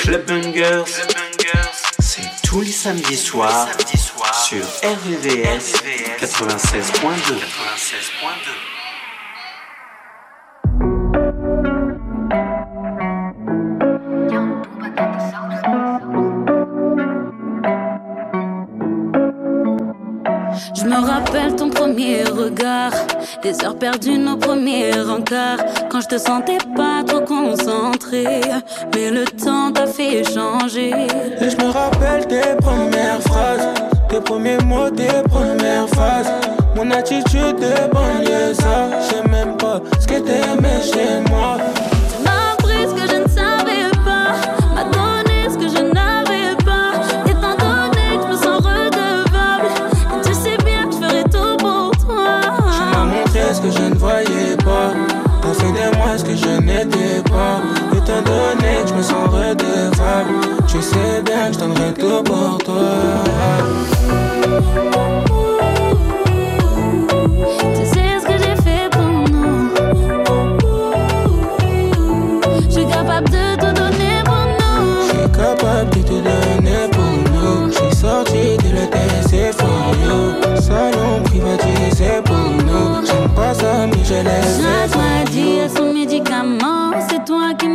Club Bangers, c'est tous les samedis soirs soir, sur RVVS 96.2. 96 des heures perdues, nos premiers encarts. Quand je te sentais pas trop concentré, mais le temps t'a fait changer. Et je me rappelle tes premières phrases, tes premiers mots, tes premières phases. Mon attitude de banlieue, ça, je même pas ce que t'aimais chez moi. Étant donné que je me sens redevable, tu sais bien que je donnerai tout pour toi. Tu sais ce que j'ai fait pour nous. Je suis capable de tout donner pour nous. Je suis capable de tout donner pour nous. Je suis sorti de la c'est for you. Salon privatisé pour nous. J'aime pas ça, mais je laisse.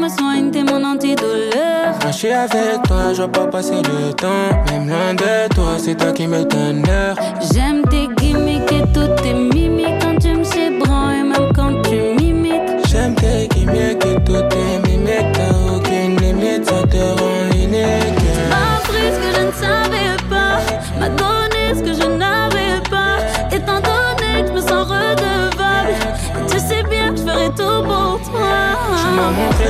Me soigne, t'es mon antidouleur. Quand je suis avec toi, je pas passer le temps. Même loin de toi, c'est toi qui me donne l'heure. J'aime tes gimmicks et toutes tes mimiques. Quand tu me chébranles et même quand tu m'imites. J'aime tes gimmicks et toutes tes mimiques. T'as aucune limite, ça te rend unique.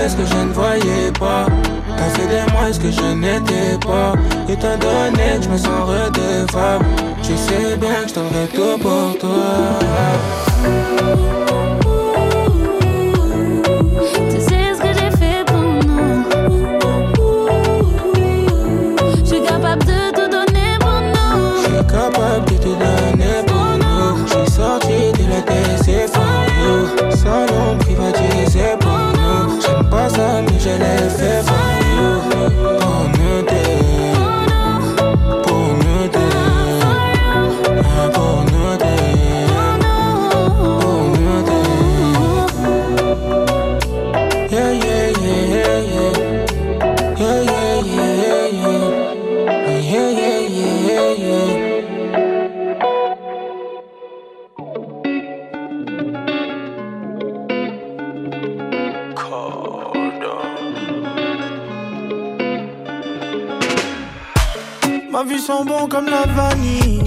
Ce que je ne voyais pas? T'as fait de moi ce que je n'étais pas? Étant donné que je me sens redevable. Tu sais bien que je donnerai tout pour toi. capable de te donner pour nous. J'suis sorti de la TC for you. Salon privatisé pour ça, mais je l'ai fait for. Pour nous deux. Pour nous deux. Pour nous comme la vanille.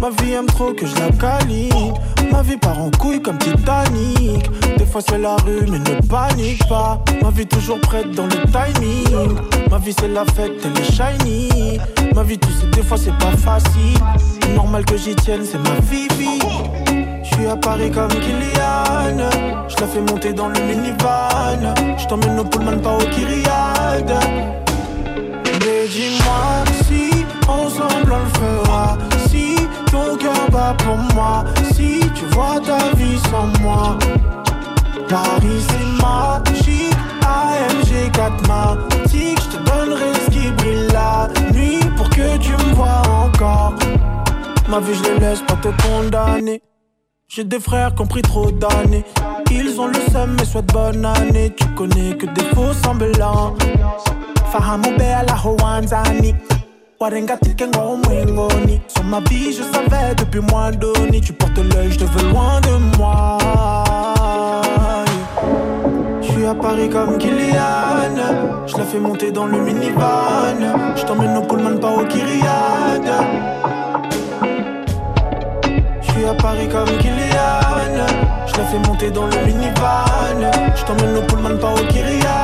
Ma vie aime trop que je la câline. Ma vie part en couille comme Titanic. Des fois c'est la rue, mais ne panique pas. Ma vie toujours prête dans le timing. Ma vie c'est la fête, elle est shiny. Ma vie, tu sais, des fois c'est pas facile. Normal que j'y tienne, c'est ma vie. Je suis à Paris comme Kylian. Je fais monter dans le minivan. Je t'emmène au Pullman, pas au Kyriade. Mais dis-moi ensemble on le fera. Si ton cœur bat pour moi. Si tu vois ta vie sans moi. Paris c'est magique. AMG 4 matic. Je te donnerai ce qui brille la nuit pour que tu me vois encore. Ma vie je laisse pas te condamner. J'ai des frères qui ont pris trop d'années. Ils ont le seum, mais souhaitent bonne année. Tu connais que des faux semblants. fahamu howanzani warengatike ngomwengoni sur ma vie je savais depuis moins d'onni tu portes l'œil je te veux loin de moi. Je suis à Paris comme Kylian. Je la fais monter dans le minivan. Je t'emmène au Pullman pas au Kyriade Je suis à Paris comme Kylian. Je la fais monter dans le minivan. Je t'emmène au Pullman pas au Kyriade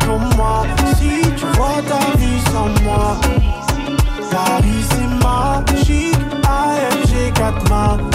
pour moi. Si tu vois ta vie sans moi. Paris c'est magique AMG 4 matic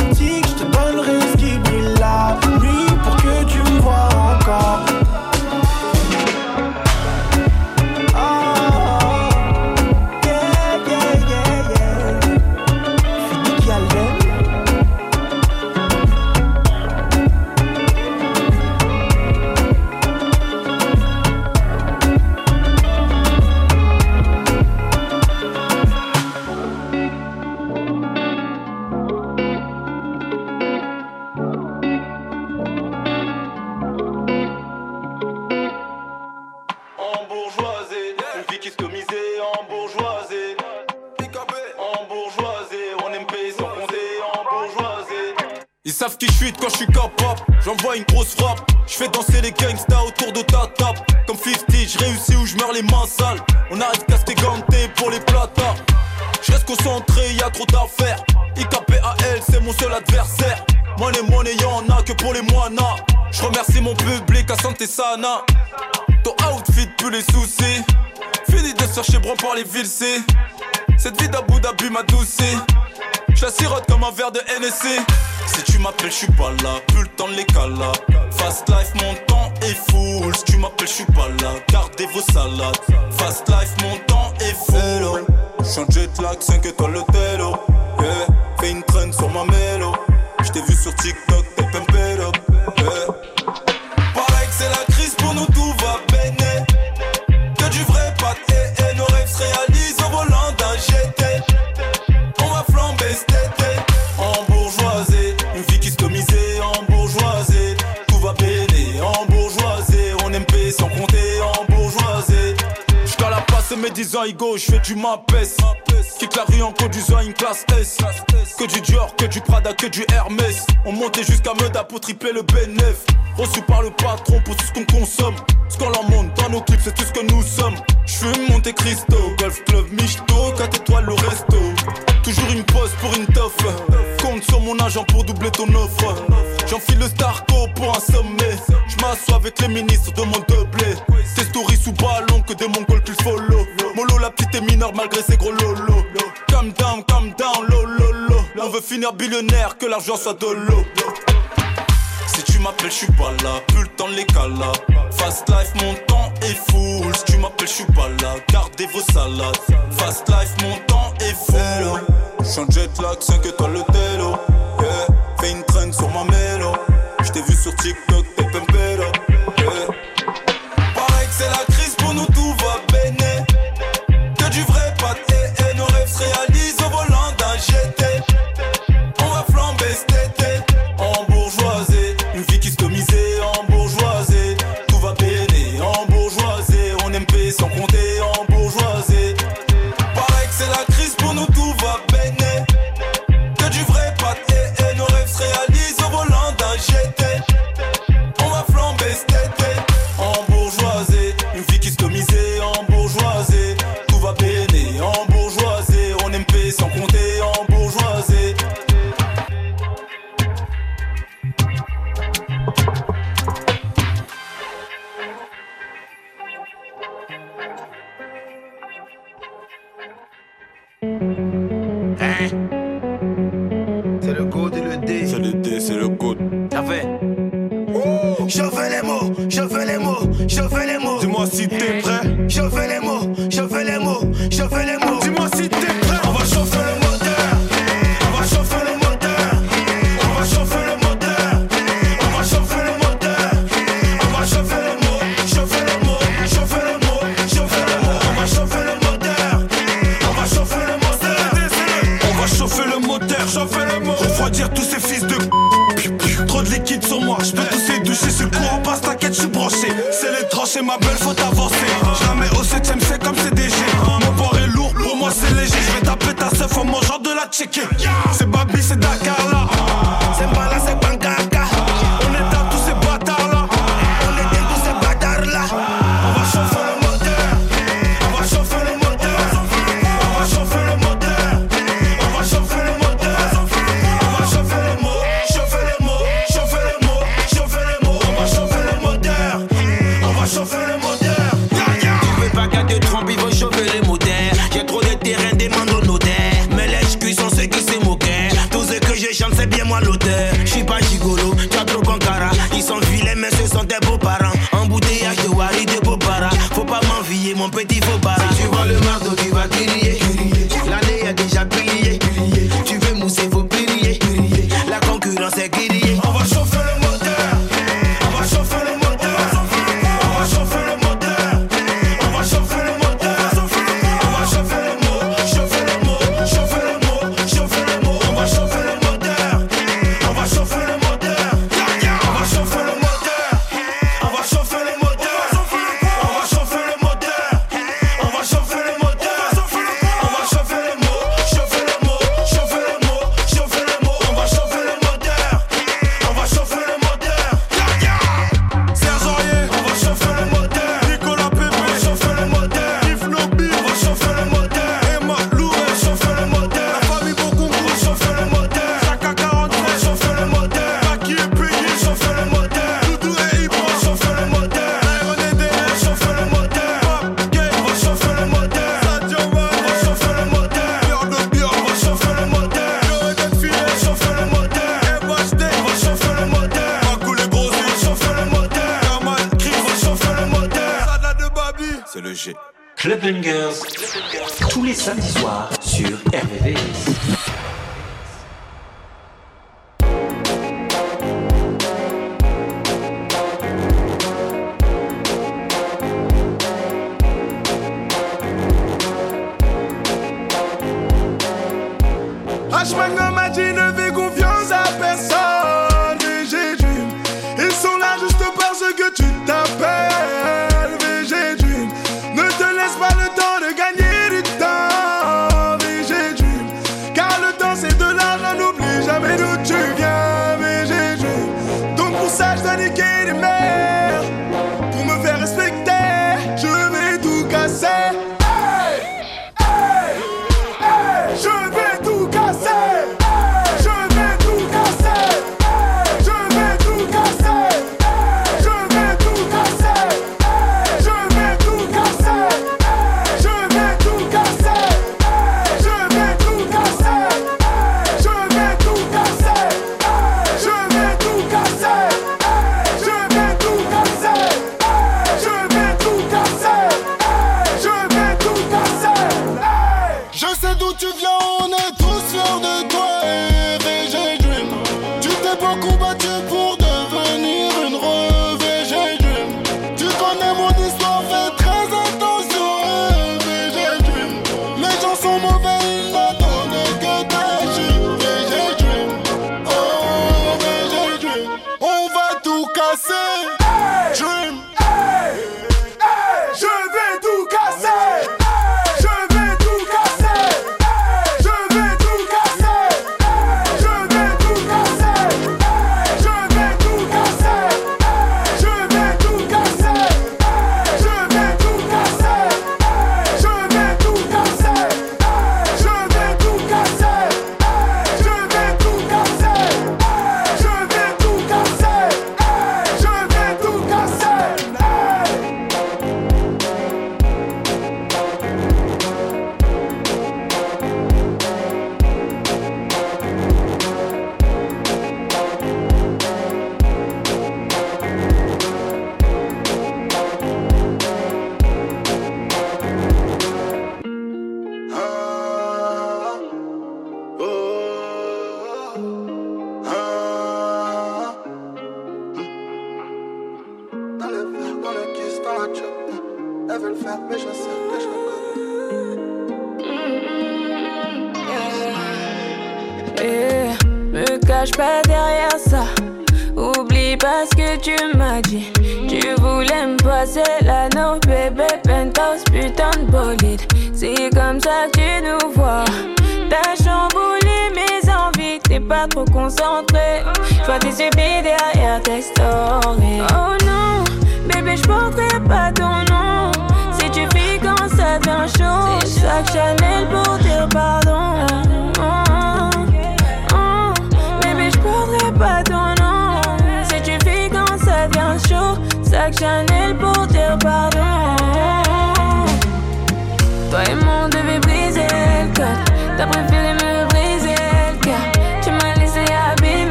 savent qui je suis quand je suis capable. J'envoie une grosse frappe. Je fais danser les gangsters autour de ta table. Comme 50, je réussis ou je meurs les mains sales. On arrête ganté pour les plata. Je reste concentré, y a trop d'affaires. IKPAL, c'est mon seul adversaire. Money, money, y'en a que pour les moinas. Je remercie mon public à santé sana. Ton outfit plus les soucis. Fini de chercher bron par les villes. Cette vie d'Abu Dhabi m'a doucé. Je la sirote comme un verre de NSC. Si tu m'appelles, je suis pas là. Plus le temps de les cala. Fast life, mon temps est full. Si tu m'appelles, je suis pas là. Gardez vos salades. Fast life, mon temps est full. J'suis en jet lag, 5 étoiles le télo. Yeah. Fais une traîne sur ma mélo. J't'ai vu sur TikTok, t'es pimpé 10 ans, Igo, j'fais du mapes. Quitte la rue en conduisant une classe S. Que du Dior, que du Prada, que du Hermès. On montait jusqu'à Meda pour tripler le bénéf. Reçu par le patron pour tout ce qu'on consomme. Ce qu'on leur monte dans nos clips, c'est tout ce que nous sommes. J'fume Monte Cristo, Golf Club Michto, 4 étoiles le resto. Toujours une pause pour une toffe. Compte sur mon agent pour doubler ton offre. J'enfile le Starco pour un sommet. J'm'assois avec les ministres de mon doublé. Tes stories sous ballon que des mongols qu'il follow. La petite est mineure malgré ses gros lolos. Calm down, calm down, lo lo lo. On veut finir billionnaire, que l'argent soit de l'eau. Si tu m'appelles, je suis pas là, plus le temps les cala. Fast life, mon temps est full. Si tu m'appelles, je suis pas là, gardez vos salades. Fast life, mon temps est full. J'suis en jet lag, 5 étoiles le télo.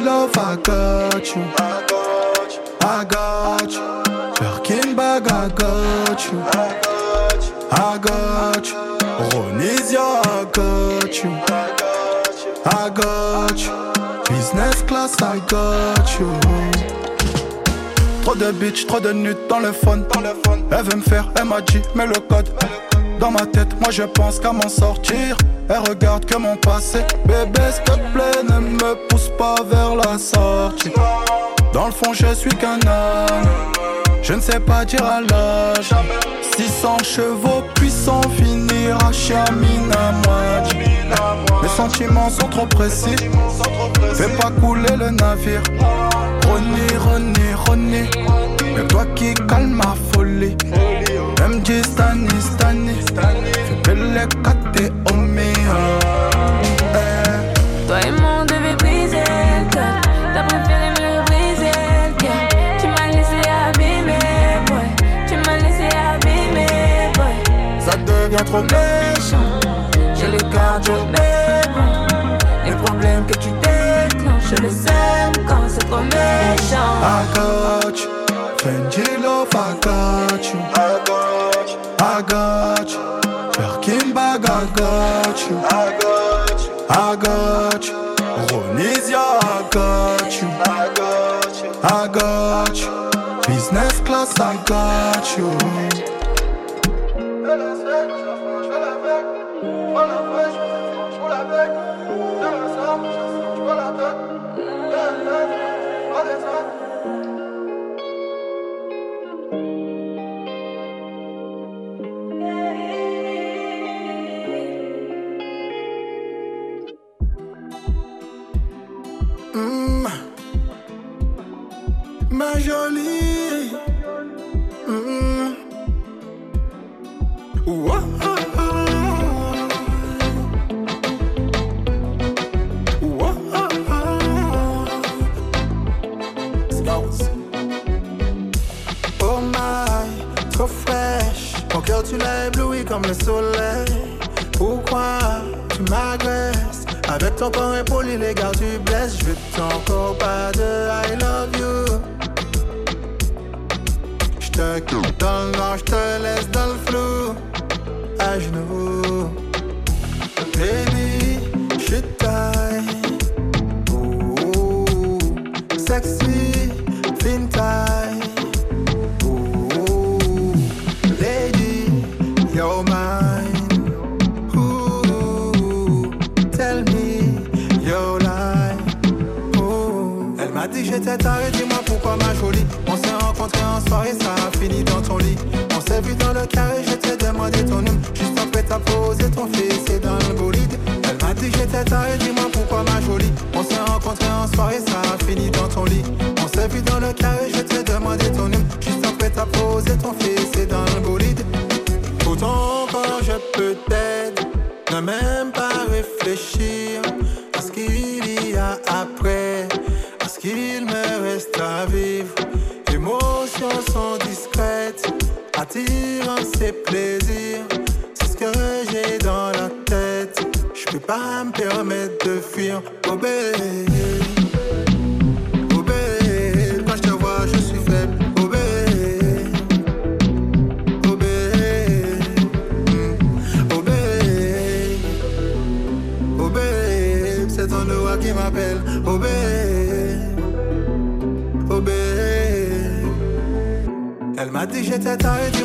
love, I got you. I got you. Birkin bag, I got you. I got you. Ronesia, I got you. I got you. Business class, I got you. Trop de bitch, trop de nudes dans le fun. Elle veut me faire, elle m'a dit, mets le code. Dans ma tête, moi je pense qu'à m'en sortir. Et regarde que mon passé Bébé s'il te plaît ne me pousse pas vers la sortie. Dans le fond je suis qu'un homme. Je ne sais pas dire à l'âge. 600 chevaux puissants finir à Chiamine à moi Mes sentiments sont trop précis. Fais pas couler le navire. René, René, René Mais toi qui calme ma folie. MJ Stanis, Stanis Fais belle et Omi toi et mon trop méchant. J'ai le cardio, mais. Les problèmes que tu déclenches, je les aime quand c'est trop méchant. I got you. Fendi love, I got you. I got you. I got you. I got you. I got you. I got you. Ronisia, I got you. I got you. I got you. Business class, I got you. dit j'étais taré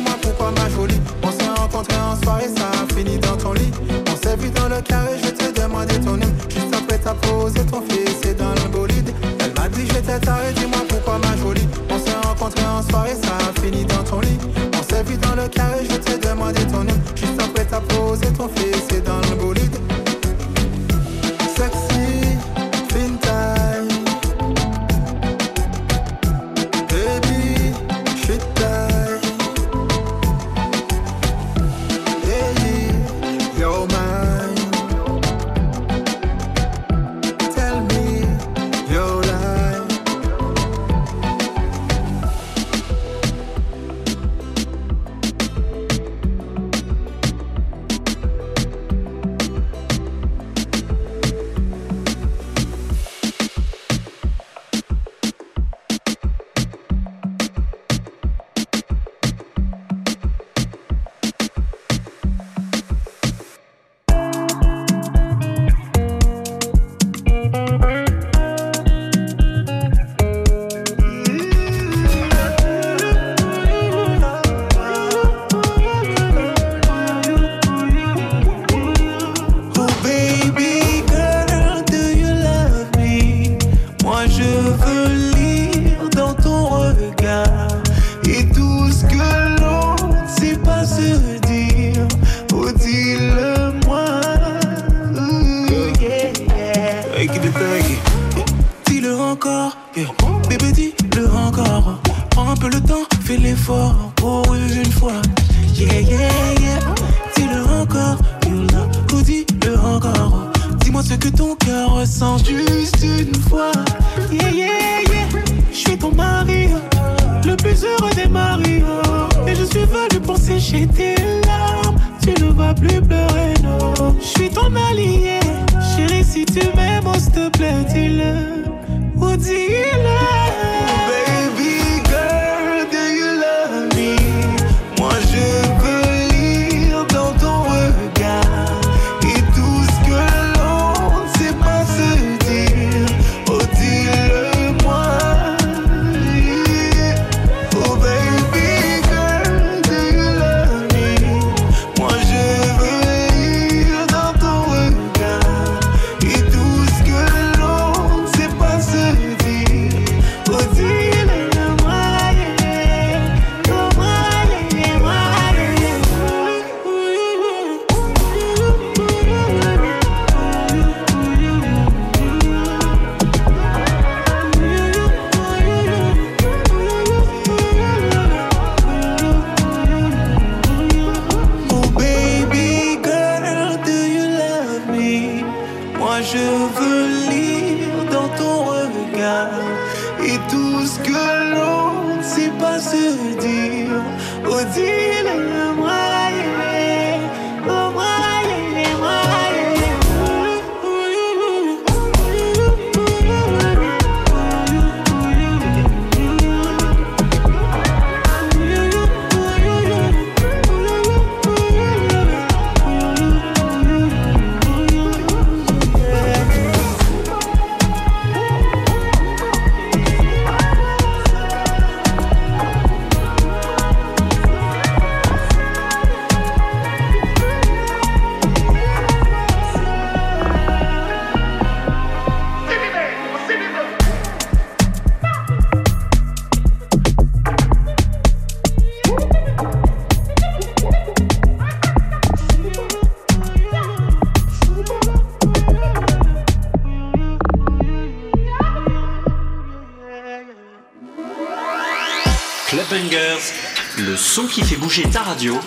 Bouger ta radio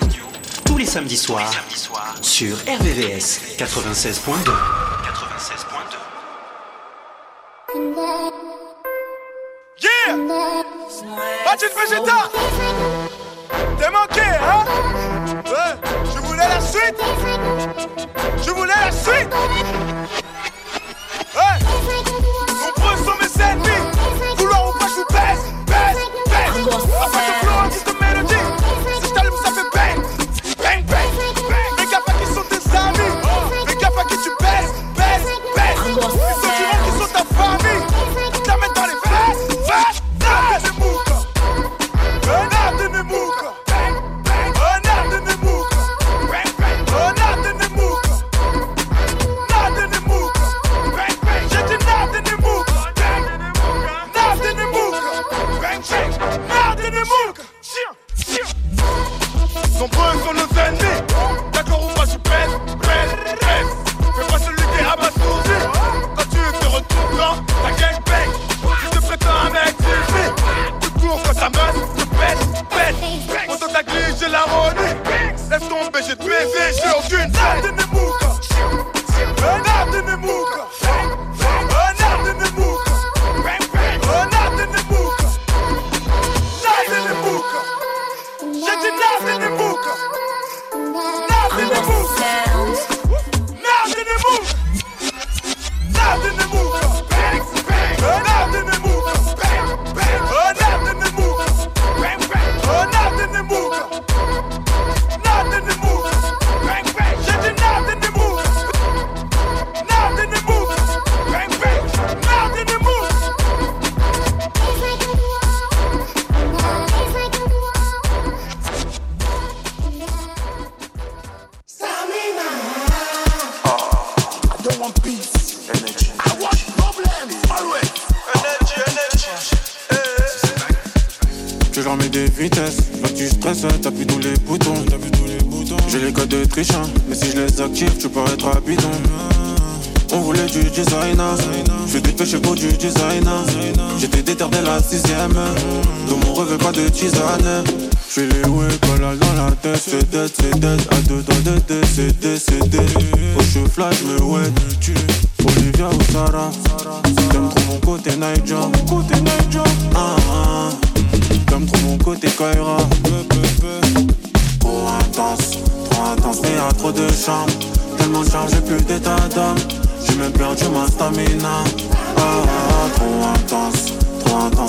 tous les samedis soirs soir, sur RVVS 96.2.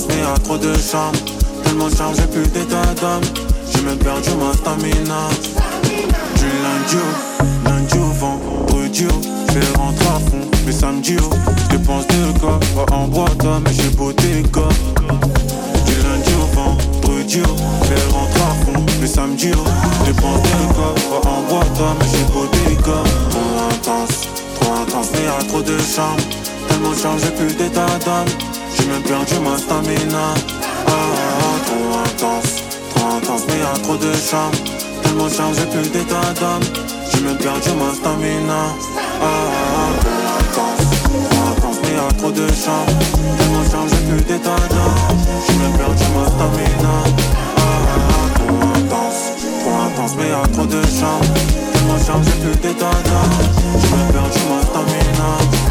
mais y'a trop de chambres. Tellement chargé, plus d'état d'âme. J'ai même perdu ma stamina. Du lundi au, lundi au vendredi au, fais rentrer à fond, mais samedi au, dépense de corps, en boîte, mais j'ai beauté gars. Du lundi au vendredi au, fais rentrer à fond, mais samedi au, dépense de corps, en boîte, mais j'ai beauté gars. Trop intense, trop intense, mais y'a trop de charme. Tellement chargé, plus d'état d'âme. J'ai même perdu ma stamina. Ah, ah, ah, trop intense, trop intense, mais y'a trop de charme. Tellement chargé, plus d'état d'âme. J'ai même perdu ma stamina. Ah, ah, ah, trop intense, trop intense, mais y'a trop de charme. Tellement chargé, plus d'état d'âme. J'ai même perdu ma stamina. Trop intense, trop intense, mais y'a trop de charme. Tellement chargé, plus d'état d'âme. J'ai même perdu ma stamina.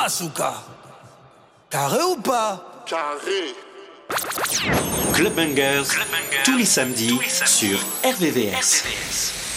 Pasuka. Carré ou pas? Carré. Club Bangers, tous les samedis, tous les samedis sur RVVS. RVVS.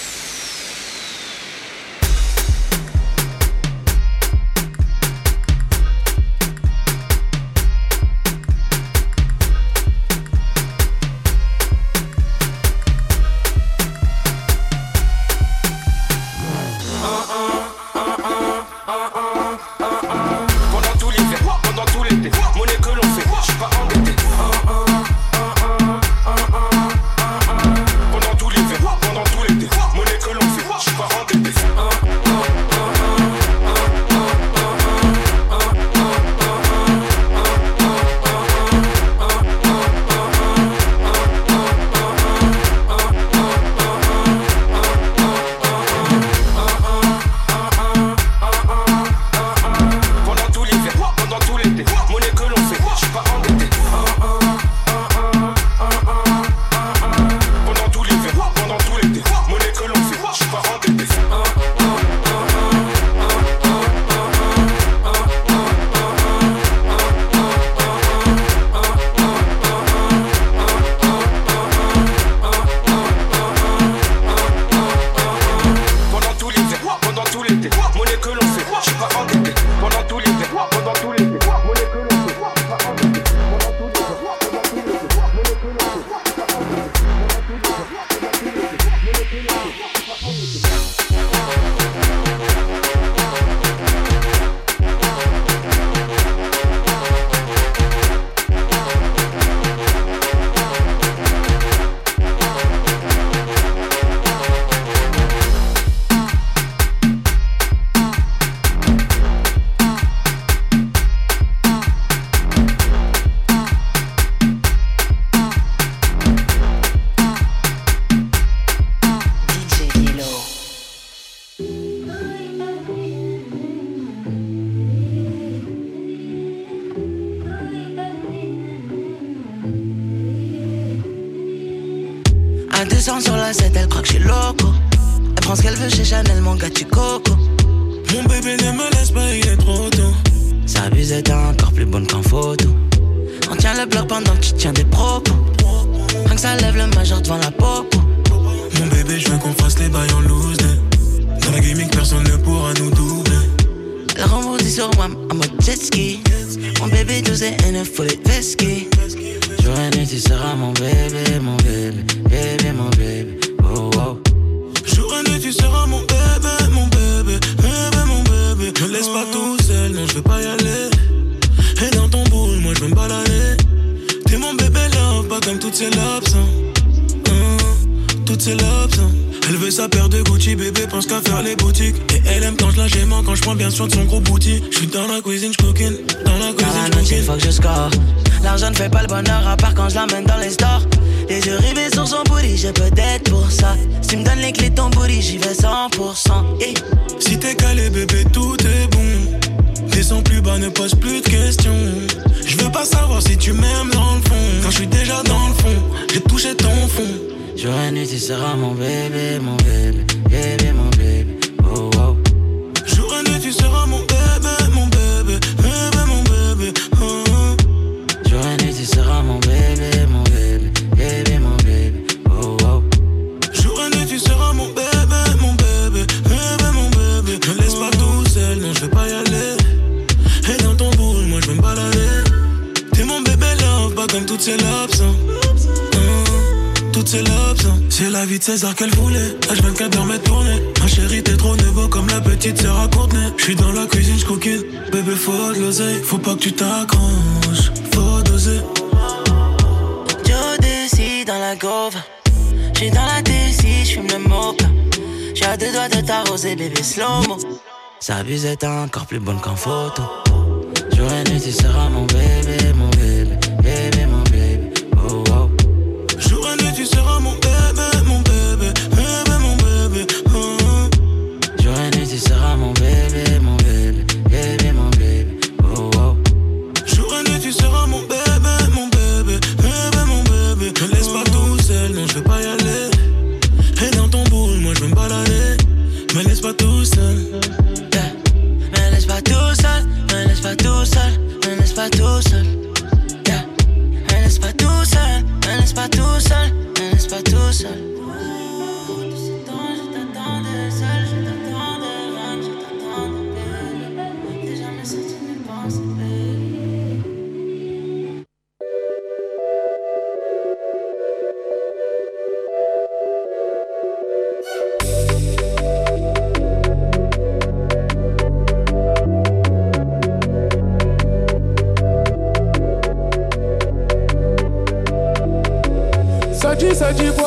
De César qu'elle voulait. H24 permet de tourner. Ma chérie, t'es trop nouveau comme la petite sœur à Courtenay. J'suis dans la cuisine, j'coquine. Bébé, faut de l'oseille. Faut pas que tu t'accroches. Faut doser. Joe décide dans la gauve. J'suis dans la DC, j'fume le mocha. J'ai à deux doigts de t'arroser, bébé slow-mo. Sa buse est encore plus bonne qu'en photo. Jour et nuit, tu seras mon bébé, mon bébé,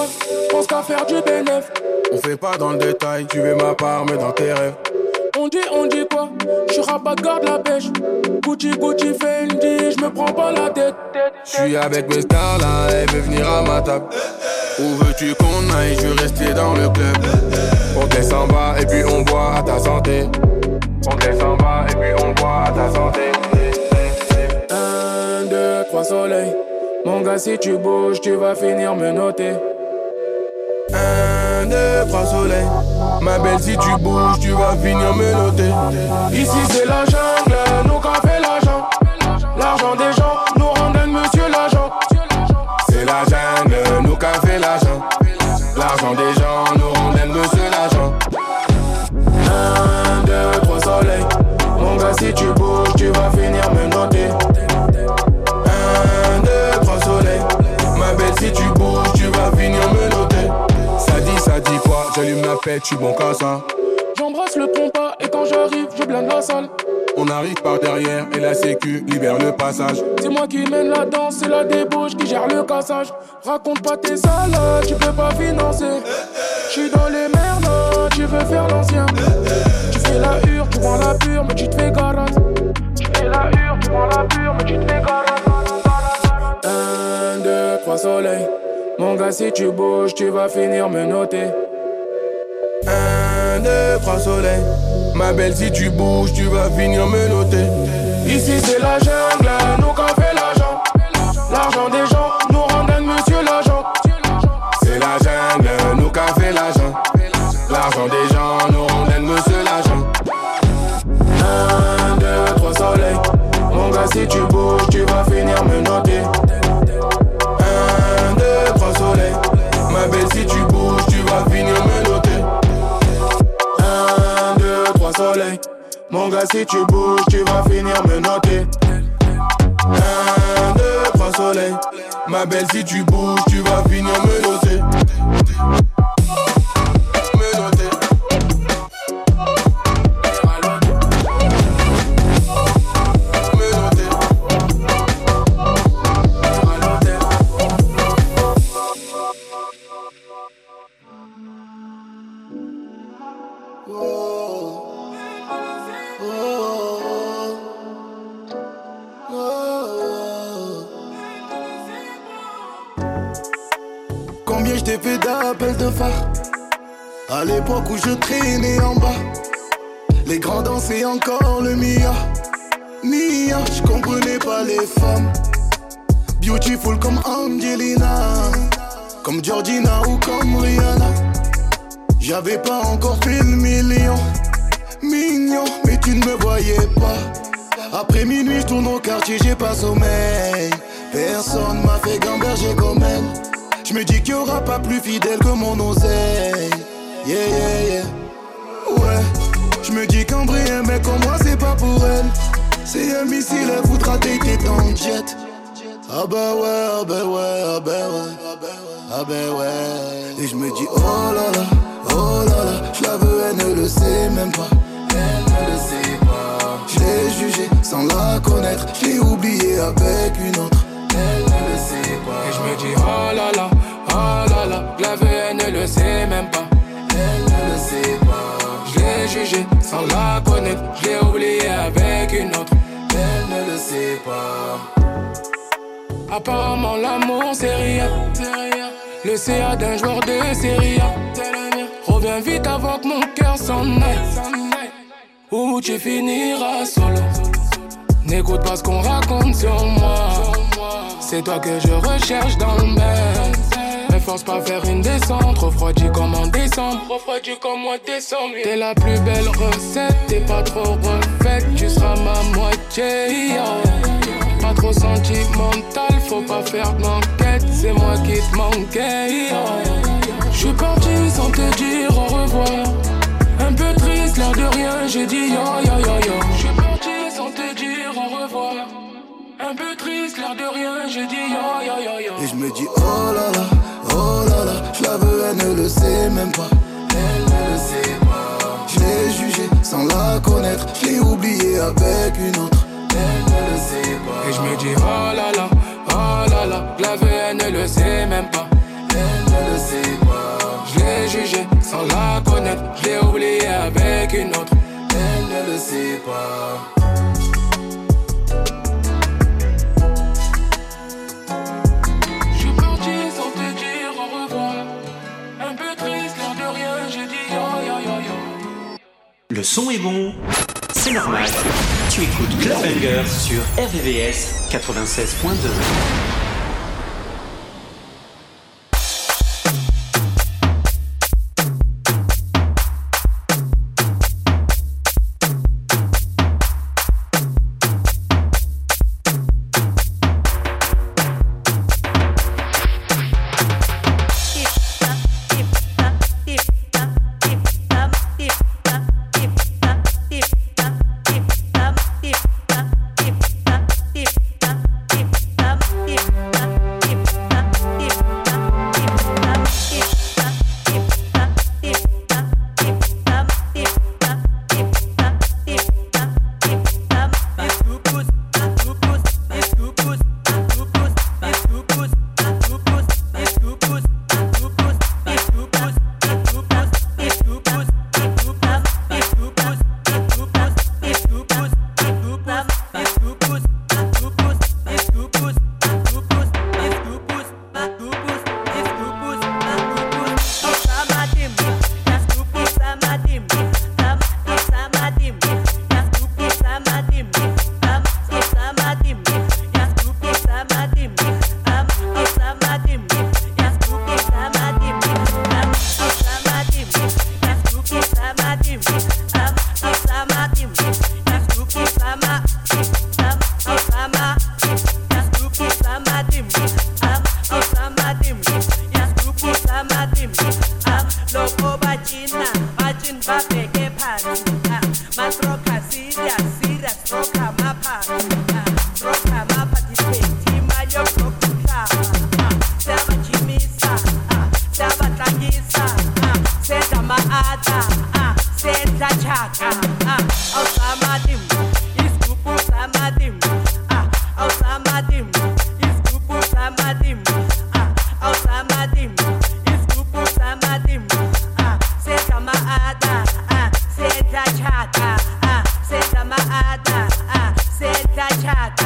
quoi Pense qu'à faire du bénéf. On fait pas dans le détail, tu veux ma part, mais dans tes rêves. On dit, on dit quoi? Je suis rabat garde la pêche. Gucci, Gucci, Fendi, je me prends pas la tête. Je suis avec mes stars là, elle veut venir à ma table. Où veux-tu qu'on aille? Je veux rester dans le club. On descend bas et puis on boit à ta santé. On descend bas et puis on boit à ta santé. Un, deux, trois soleils. Mon gars, si tu bouges, tu vas finir me noter. Un, deux, trois soleils. Ma belle, si tu bouges, tu vas finir me noter. Ici, c'est la jungle, nous qu'a fait l'argent. L'argent des gens nous rendent monsieur l'agent. C'est la jungle, nous qu'a fait l'argent. L'argent des gens nous rendent monsieur l'argent. Un, deux, trois soleils. Mon gars, si tu bouges, tu vas finir me noter. Un, deux, trois soleils. Ma belle, si tu bouges, J'allume la pète, je suis bon qu'à ça. J'embrasse le compas et quand j'arrive, je blinde la salle. On arrive par derrière et la sécu libère le passage. C'est moi qui mène la danse, c'est la débauche qui gère le cassage. Raconte pas tes salades, tu peux pas financer. J'suis dans les merdes, tu veux faire l'ancien. Tu fais la hure, tu prends la pure, mais tu te fais garate. Tu fais la hure, tu prends la pure, mais tu te fais garate. Un, deux, trois soleils. Mon gars, si tu bouges, tu vas finir me noter. Un, deux, trois soleils. Ma belle, si tu bouges, tu vas finir me noter. Ici c'est la jungle, nous qu'a fait l'argent. L'argent des gens nous rendent monsieur l'agent. C'est la jungle, nous qu'a fait. L'argent L'argent des gens si tu bouges, tu vas finir me noter. Un, deux, trois soleils. Ma belle, si tu bouges, tu sans la connaître, je l'ai oubliée avec une autre. Elle ne le sait pas. Apparemment l'amour c'est rien. Le CA d'un joueur de série. Reviens vite avant que mon cœur s'en aille. Ou tu finiras solo. N'écoute pas ce qu'on raconte sur moi. C'est toi que je recherche dans le même. Force pas faire une descente. Refroidi comme en décembre. Refroidi comme moi décembre. T'es la plus belle recette. T'es pas trop refaite. Tu seras ma moitié. Pas trop sentimental. Faut pas faire d'enquête. C'est moi qui te manquais. Je suis parti sans te dire au revoir. Un peu triste, l'air de rien. J'ai dit yo yo yo yo. Je suis parti sans te dire au revoir. Un peu triste, l'air de rien, je dis yo yo yo yo. Et je me dis oh là là, oh là là, je la veux, elle ne le sait même pas. Elle ne le sait pas. Je l'ai jugée sans la connaître, je l'ai oubliée avec une autre. Elle ne le sait pas. Et je me dis oh là là, oh là là, la vue elle ne le sait même pas. Elle ne le sait pas. Je l'ai jugée sans la connaître, je l'ai oubliée avec une autre. Elle ne le sait pas. Le son est bon, c'est normal. Tu écoutes Club Banger sur RVVS 96.2. chata, ah, senta amarrada, ah, senta chata.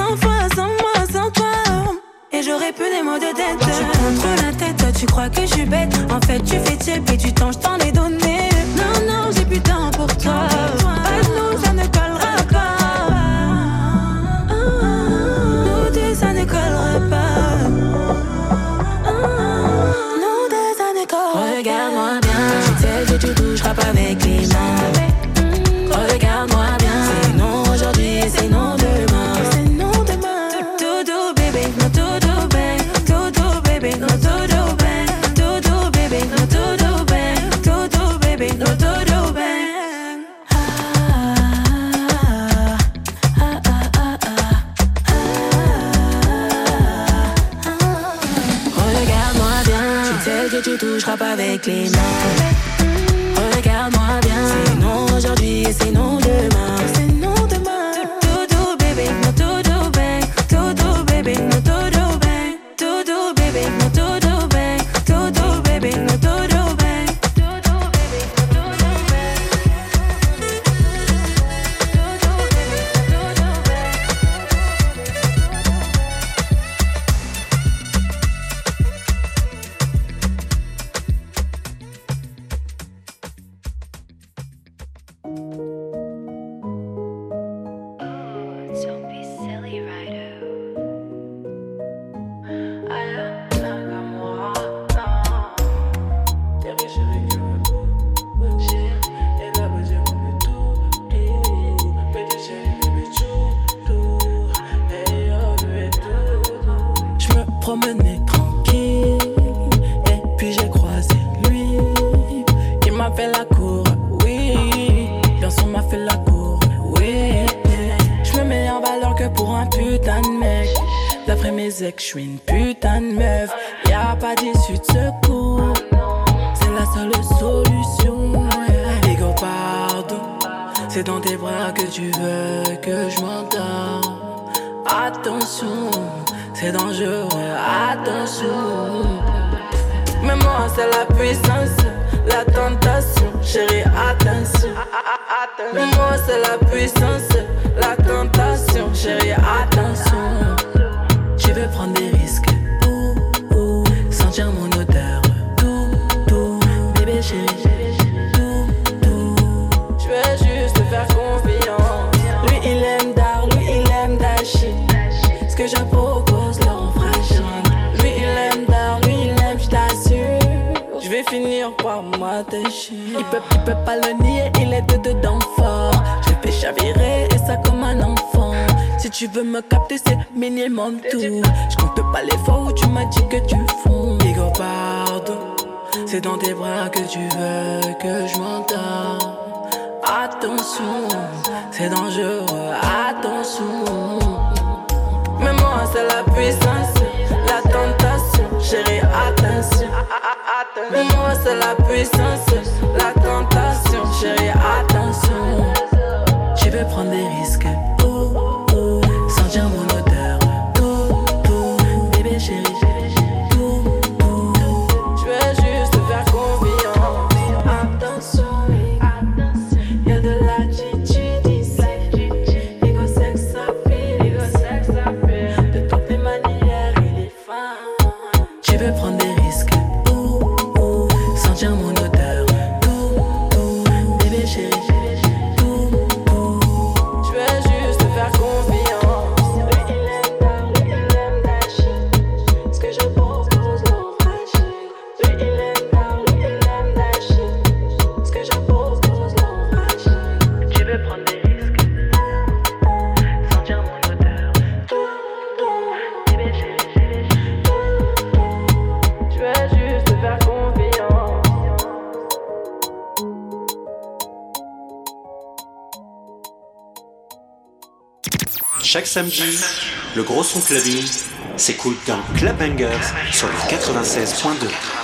sans fois, sans moi, sans toi. Et j'aurais pu des mots de tête. Je la tête, toi tu crois que je suis bête. En fait, tu fais type et tu t'en, je t'en ai donné. Non, non, j'ai plus de temps pour toi. Pas fait la cour, oui. Sûr m'a fait la cour, oui. Je me mets en valeur que pour un putain de mec. D'après mes ex, je suis une putain de meuf. Y a pas d'issue de secours. C'est la seule solution. Ego, pardon. C'est dans tes bras que tu veux que je m'endors. Attention, c'est dangereux, attention. Mais moi, c'est la puissance, la tentation. Chérie, attention. Mais moi, c'est la puissance, la tentation. Chérie, attention. Je veux prendre des risques. Sentir mon odeur. Tout, tout, bébé chéri. M'attacher. Il peut, il peut pas le nier, il est dedans fort. Je l'ai fait chavirer et ça comme un enfant. Si tu veux me capter, c'est minimum tout. Je compte pas les fois où tu m'as dit que tu fonds. Ego, pardon. C'est dans tes bras que tu veux que je m'endors. Attention, c'est dangereux, attention. Mais moi, c'est la puissance, attention. Mais moi, c'est la puissance, la tentation. Chérie, attention. Je veux prendre des risques. Ouh, sentir mon samedi, le gros son clubbing s'écoute dans Club Bangers sur le 96.2.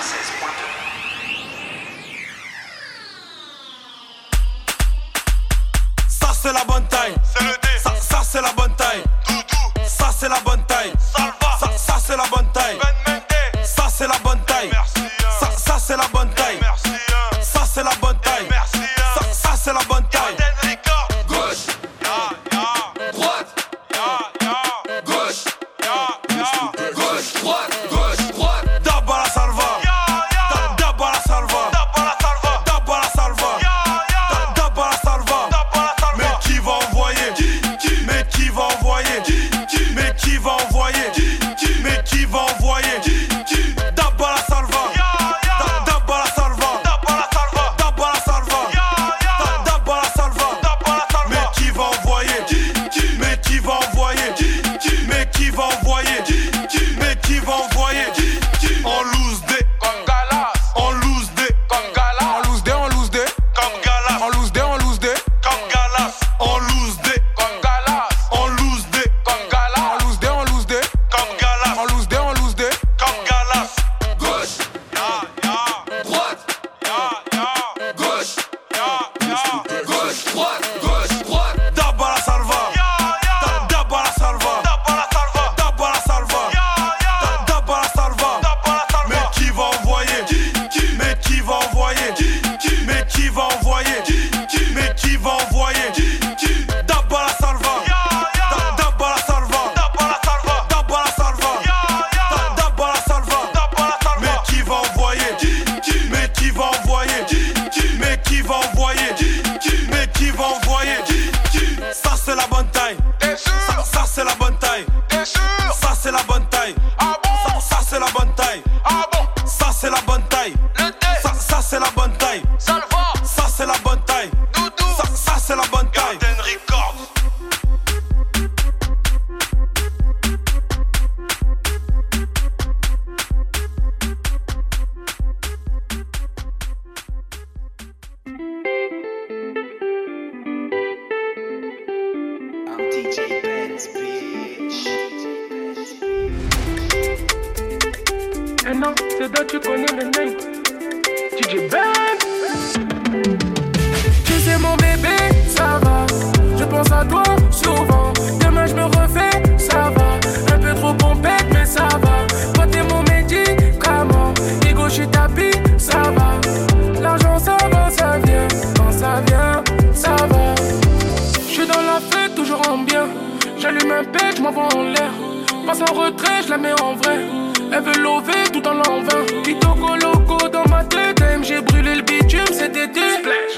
Passe en retrait, je la mets en vrai. Elle veut lever tout en l'envin. Kitoko loco dans ma tête. j'ai brûlé le bitume cet été.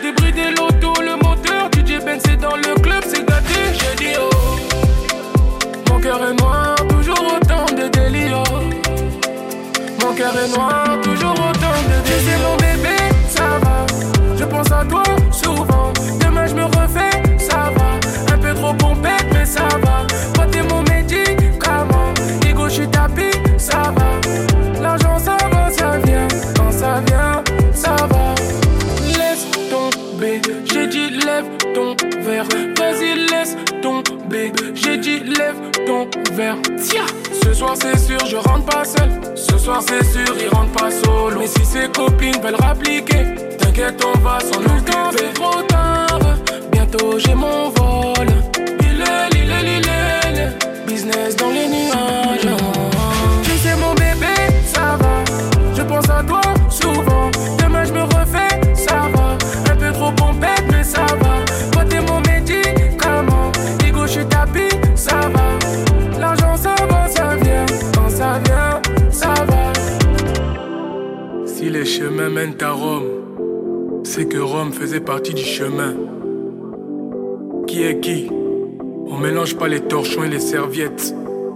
Débridé l'auto, le moteur. DJ Ben c'est dans le club, c'est gâté. J'ai dit oh. Mon cœur est noir, toujours autant de délire. Mon cœur est noir, toujours autant de délire. Mon bébé, ça va. Je pense à toi souvent. Demain je me refais, ça va. Un peu trop pompette, mais ça va. Toi t'es mon médicament. Tapis, ça va. L'argent ça va, ça vient. Quand ça vient, ça va. Laisse tomber. J'ai dit lève ton verre. Vas-y, laisse tomber. J'ai dit lève ton verre. Tiens. Ce soir c'est sûr, je rentre pas seul. Ce soir c'est sûr, il rentre pas solo. Mais si ses copines veulent rappliquer, t'inquiète, on va s'en occuper. C'est trop tard, bientôt j'ai mon vol. Il est, il est, il est, business dans les nuages. Chemins mènent à Rome, c'est que Rome faisait partie du chemin. Qui est qui? On mélange pas les torchons et les serviettes.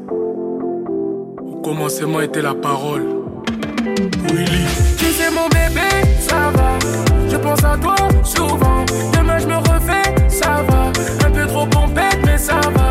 Au commencement était la parole. Willy. Tu sais mon bébé, ça va. Je pense à toi souvent. Demain je me refais, ça va. Un peu trop pompette, mais ça va.